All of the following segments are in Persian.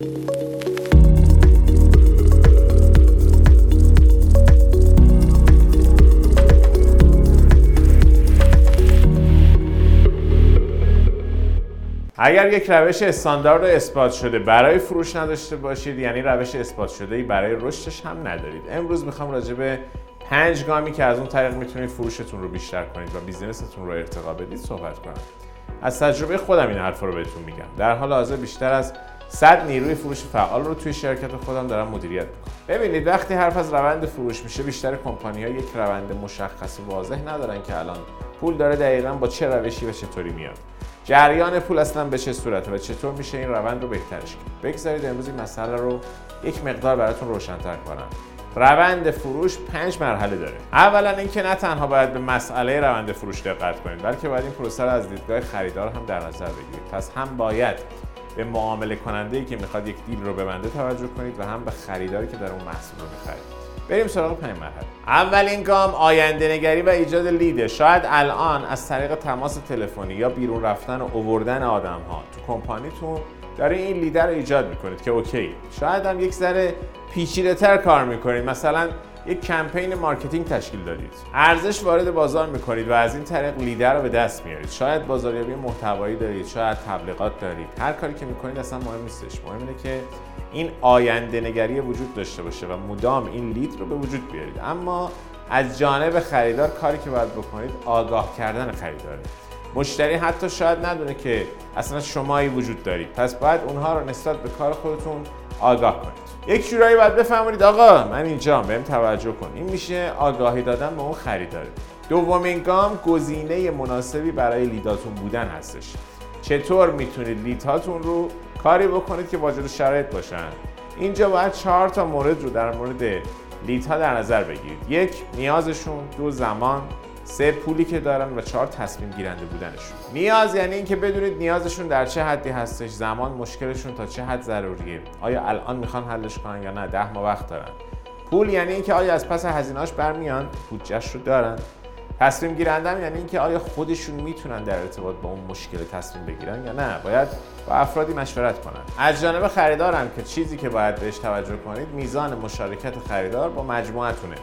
اگر یک روش استاندارد اثبات شده برای فروش نداشته باشید یعنی روش اثبات شده ای برای رشدش هم ندارید. امروز می‌خوام راجع به پنج گامی که از اون طریق می‌تونید فروشتون رو بیشتر کنید و بیزینستون رو ارتقا بدید صحبت کنم. از تجربه خودم این حرف رو بهتون میگم. در حال حاضر بیشتر از 100 نیروی فروش فعال رو توی شرکت خودم دارم مدیریت می‌کنم. ببینید وقتی حرف از روند فروش میشه بیشتر کمپانی ها یک روند مشخص و واضح ندارن که الان پول داره دقیقا با چه روشی و چطوری میاد. جریان پول اصلا به چه صورته و چطور میشه این روند رو بهترش کرد بگذارید امروز این مسئله رو یک مقدار براتون روشنتر کنم. روند فروش پنج مرحله داره. اولا اینکه نه تنها باید به مسئله روند فروش دقت کنید بلکه باید این پروسه رو از دیدگاه خریدار هم در نظر بگیرید. پس هم باید به معامله کننده که می‌خواد یک deal رو ببنده توجه کنید و هم به خریداری که در اون محصول رو می‌خرید. بریم سراغ پنج مرحله. اولین گام آینده نگری و ایجاد lead ه شاید الان از طریق تماس تلفنی یا بیرون رفتن و اووردن آدم ها تو کمپانیتون داره این lead ه رو ایجاد می‌کنید که okay. شاید هم یک ذره پیچیده تر کار می‌کنید. مثلا یک کمپین marketing تشکیل دادید. ارزش وارد بازار می‌کنید و از این طریق lead رو به دست میارید. شاید بازاریابی محتوایی دارید شاید تبلیغات دارید. هر کاری که می‌کنید اصلا مهم نیستش. مهم اینه که این آینده نگری وجود داشته باشه و مدام این لید رو به وجود بیارید. اما از جانب خریدار کاری که باید بکنید آگاه کردن خریداره مشتری حتی شاید ندونه که اصلا شمایی وجود دارید. پس باید اونها رو نسبت به کار خودتون آگاه کنید. یک جورایی باید بفهمونید آقا من اینجا بهم توجه کن. این میشه آگاهی دادن به اون خریداره دومین گام گزینه مناسبی برای لیداتون بودن هستش. چطور می‌تونید لیدهاتون رو کاری بکنید که واجد شرایط باشن؟ اینجا باید چهار تا مورد رو در مورد لیدها در نظر بگیرید. یک نیازشون. دو زمان. سه پولی که دارن و چهار تصمیم گیرنده بودنشون نیاز یعنی اینکه بدونید نیازشون در چه حدی هستش زمان مشکلشون تا چه حد ضروریه. آیا الان می‌خوان حلش کنن یا نه؟ ده ماه وقت دارن. پول یعنی اینکه آیا از پس هزینهاش برمیان؟ بودجهش رو دارن. تصمیم گیرندم یعنی اینکه آیا خودشون می‌تونن در ارتباط با اون مشکل تصمیم بگیرن یا نه؟ باید با افرادی مشورت کنن. از جانب خریدارم که چیزی که باید بهش توجه کنید میزان مشارکت خریدار با مجموعتونه.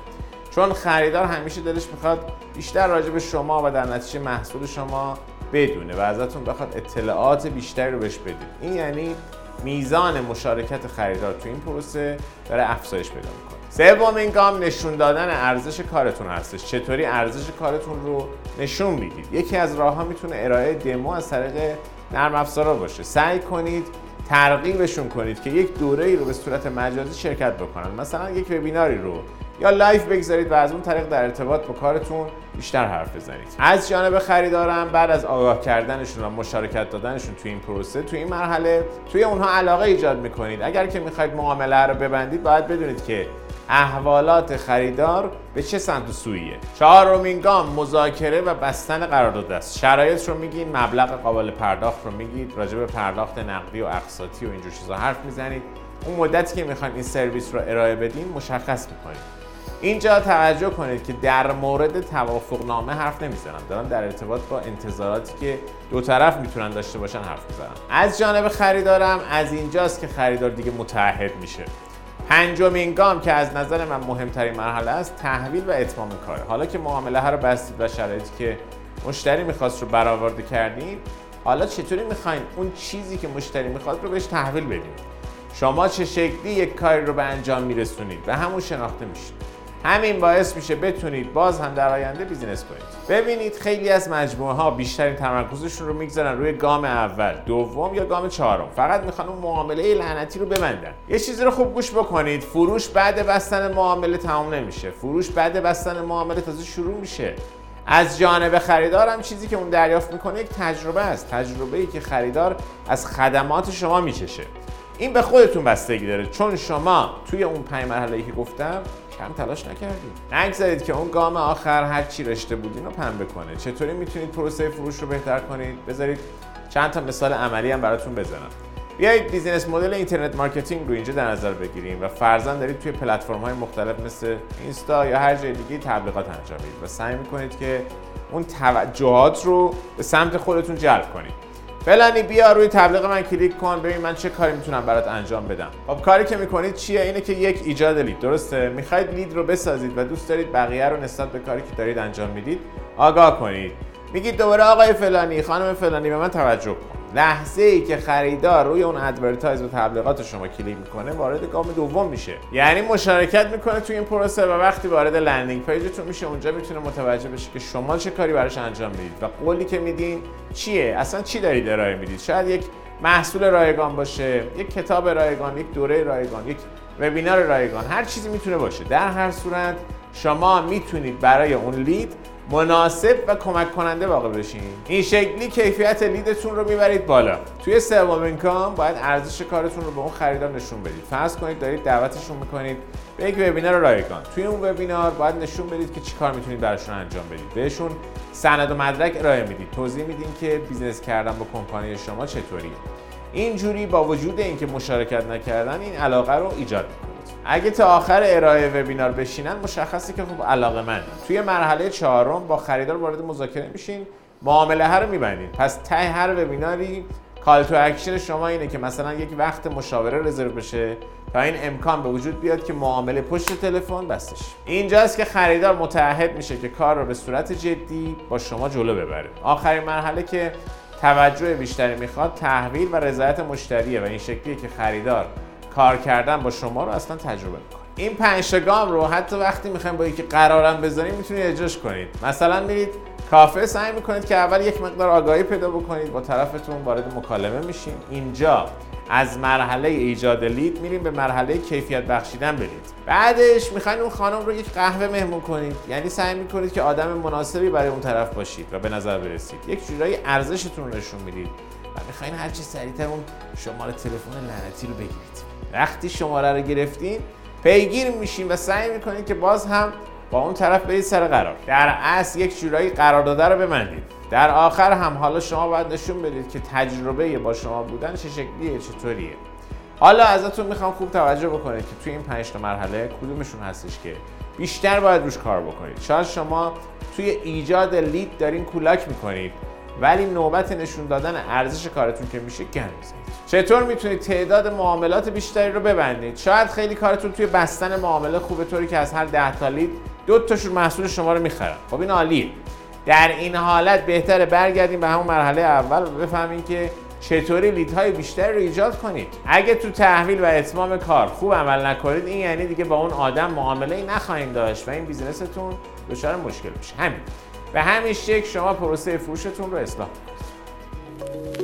چون خریدار همیشه دلش می‌خواد بیشتر راجع به شما و در نتیجه محصول شما بدونه و ازتون بخواد اطلاعات بیشتری رو بهش بدید. این یعنی میزان مشارکت خریدار تو این پروسه داره افزایش پیدا می‌کنه. سومین گام نشون دادن ارزش کارتون هستش. چطوری ارزش کارتون رو نشون می‌دید؟ یکی از راه ها می‌تونه ارائه دمو از طریق نرم افزارا باشه. سعی کنید ترغیبشون کنید که یک دوره ای رو به صورت مجازی شرکت بکنن. مثلا یک وبیناری رو یا live بگذارید و از اون طریق در ارتباط با کارتون بیشتر حرف بزنید. از جانب خریدارم بعد از آگاه کردنشون و مشارکت دادنشون توی این پروسه توی این مرحله توی اونها علاقه ایجاد می‌کنید. اگر که می‌خواید معامله رو ببندید باید بدونید که احوالات خریدار به چه سمت و سویه. چهارمین گام مذاکره و بستن قرارداد است. شرایط رو میگین مبلغ قابل پرداخت رو میگید راجع به پرداخت نقدی و اقساطی و اینجور چیزا حرف می‌زنید. اون مدتی که می‌خواین این سرویس رو ارائه بدین مشخص می‌کنید. اینجا توجه کنید که در مورد توافق نامه حرف نمی‌زنم. دارم در ارتباط با انتظاراتی که دو طرف می‌تونن داشته باشن حرف می‌زنم از جانب خریدارم از اینجاست که خریدار دیگه متعهد میشه. پنجمین گام که از نظر من مهمترین مرحله است تحویل و اتمام کاره. حالا که معامله ها رو بستید و شرایطی که مشتری می‌خواست رو برآورده کردید حالا چطوری می‌خواین اون چیزی که مشتری می‌خواد رو بهش تحویل بدید شما چه شکلی یک کاری رو به انجام میرسونید؟ و همون شناخته میشید. همین باعث میشه بتونید باز هم در آینده بیزینس کنید. ببینید خیلی از مجموعه ها بیشترین تمرکزشون رو می‌گذارن روی گام اول دوم یا گام چهارم. فقط می‌خوان اون معامله لعنتی رو ببندن. یه چیزی رو خوب گوش بکنید. فروش بعد بستن معامله تمام نمیشه. فروش بعد بستن معامله تازه شروع میشه. از جانب خریدار هم چیزی که اون دریافت می‌کنه یک تجربه است. تجربه ای که خریدار از خدمات شما میچشه. این به خودتون بستگی داره. چون شما توی اون پنج مرحله ای که گفتم کم تلاش نکردید نگذارید که اون گام آخر هر چی رشته بودین رو پنبه کنه چطوری می‌تونید پروسه فروش رو بهتر کنید؟ بذارید چند تا مثال عملی هم براتون بزنم. بیایید business model internet marketing رو اینجا در نظر بگیریم و فرضاً دارید توی پلتفرم های مختلف مثل اینستا یا هر جای دیگه تبلیغات انجام می‌دید و سعی می‌کنید که اون توجهات رو به سمت خودتون جلب کنید. فلانی بیا روی تبلیغ من کلیک کن. ببین من چه کاری می‌تونم برات انجام بدم. خب کاری که می‌کنید چیه؟ اینه که یک ایجاد lead. درسته؟ می‌خواید lead رو بسازید و دوست دارید بقیه رو نسبت به کاری که دارید انجام می‌دید آگاه کنید. میگید دوباره آقای فلانی خانم فلانی به من توجه کن. لحظه ای که خریدار روی اون advertise و تبلیغات شما کلیک می‌کنه وارد گام دوم میشه. یعنی مشارکت می‌کنه توی این پروسه و وقتی وارد landing page تون میشه اونجا می‌تونه متوجه بشه که شما چه کاری براش انجام می‌دید. و قولی که میدین چیه؟ اصلا چی دارید ارائه می‌دید؟ شاید یک محصول رایگان باشه یک کتاب رایگان یک دوره رایگان یک وبینار رایگان هر چیزی می‌تونه باشه. در هر صورت شما می‌تونید برای اون lead مناسب و کمک کننده واقع بشین. این شکلی کیفیت lead تون رو می‌برید بالا. توی سومین گام باید ارزش کارتون رو به اون خریدار نشون بدید. فرض کنید دارید دعوتشون می‌کنید به یک وبینار رایگان. توی اون وبینار باید نشون بدید که چیکار می‌تونید براشون انجام بدید. بهشون سند و مدرک ارائه می‌دید. توضیح میدین که business کردن با کمپانی شما چطوریه. اینجوری با وجود اینکه مشارکت نکردن این علاقه رو ایجاد می‌کنه. اگه تا آخر ارائه وبینار بشینن مشخصه که خب علاقه‌مندن. توی مرحله چهارم با خریدار وارد مذاکره میشین معامله ها رو میبندید پس ته هر وبیناری call to action شما اینه که مثلا یک وقت مشاوره رزرو بشه تا این امکان به وجود بیاد که معامله پشت تلفن بستش. اینجاست که خریدار متعهد میشه که کار رو به صورت جدی با شما جلو ببره. آخرین مرحله که توجه بیشتری می‌خواد تحویل و رضایت مشتریه و این شکلیه که خریدار کار کردن با شما رو اصلا تجربه می‌کنه. این پنج گام رو حتی وقتی می‌خوایم با یکی قرارم بذاریم می‌تونید اجراش کنید. مثلا میرید کافه سعی می‌کنید که اول یک مقدار آگاهی پیدا بکنید با طرفتون وارد مکالمه میشین. اینجا از مرحله ایجاد لید میریم به مرحله کیفیت بخشیدن برید. بعدش می‌خواین اون خانم رو یک قهوه مهمون کنید. یعنی سعی می‌کنید که آدم مناسبی برای اون طرف باشید و به نظر برسید. یک جورایی ارزشتون رو نشون می‌دید. و می‌خواین هرچی سریعتر اون شماره تلفن لعنتی رو بگیرید. وقتی شماره رو گرفتین پیگیر میشین و سعی می‌کنین که باز هم با اون طرف برید سر قرار. در اصل یک جورایی قرار داده رو ببندید. در آخر هم حالا شما باید نشون بدید که تجربه با شما بودن چه شکلیه چطوریه. حالا ازتون می‌خوام خوب توجه بکنید که توی این پنج تا مرحله کدومشون هستش که بیشتر باید روش کار بکنید. شاید شما توی ایجاد لید دارین کولاک می‌کنید. ولی نوبت نشون دادن ارزش کارتون که میشه گند چطور می‌تونید تعداد معاملات بیشتری رو ببندید؟ شاید خیلی کارتون توی بستن معامله خوبه طوری که از هر ده تا لید دو تاشون محصول شما رو می‌خرن. خب این عالیه. در این حالت بهتره برگردیم به همون مرحله اول و بفهمیم که چطوری لیدهای بیشتری رو ایجاد کنید. اگه تو تحویل و اتمام کار خوب عمل نکنید این یعنی دیگه با اون آدم معامله ای نخواهید داشت و این بیزنستون دچار مشکل میشه. همین. به همین شکل شما پروسه فروشتون رو اصلاح کنید.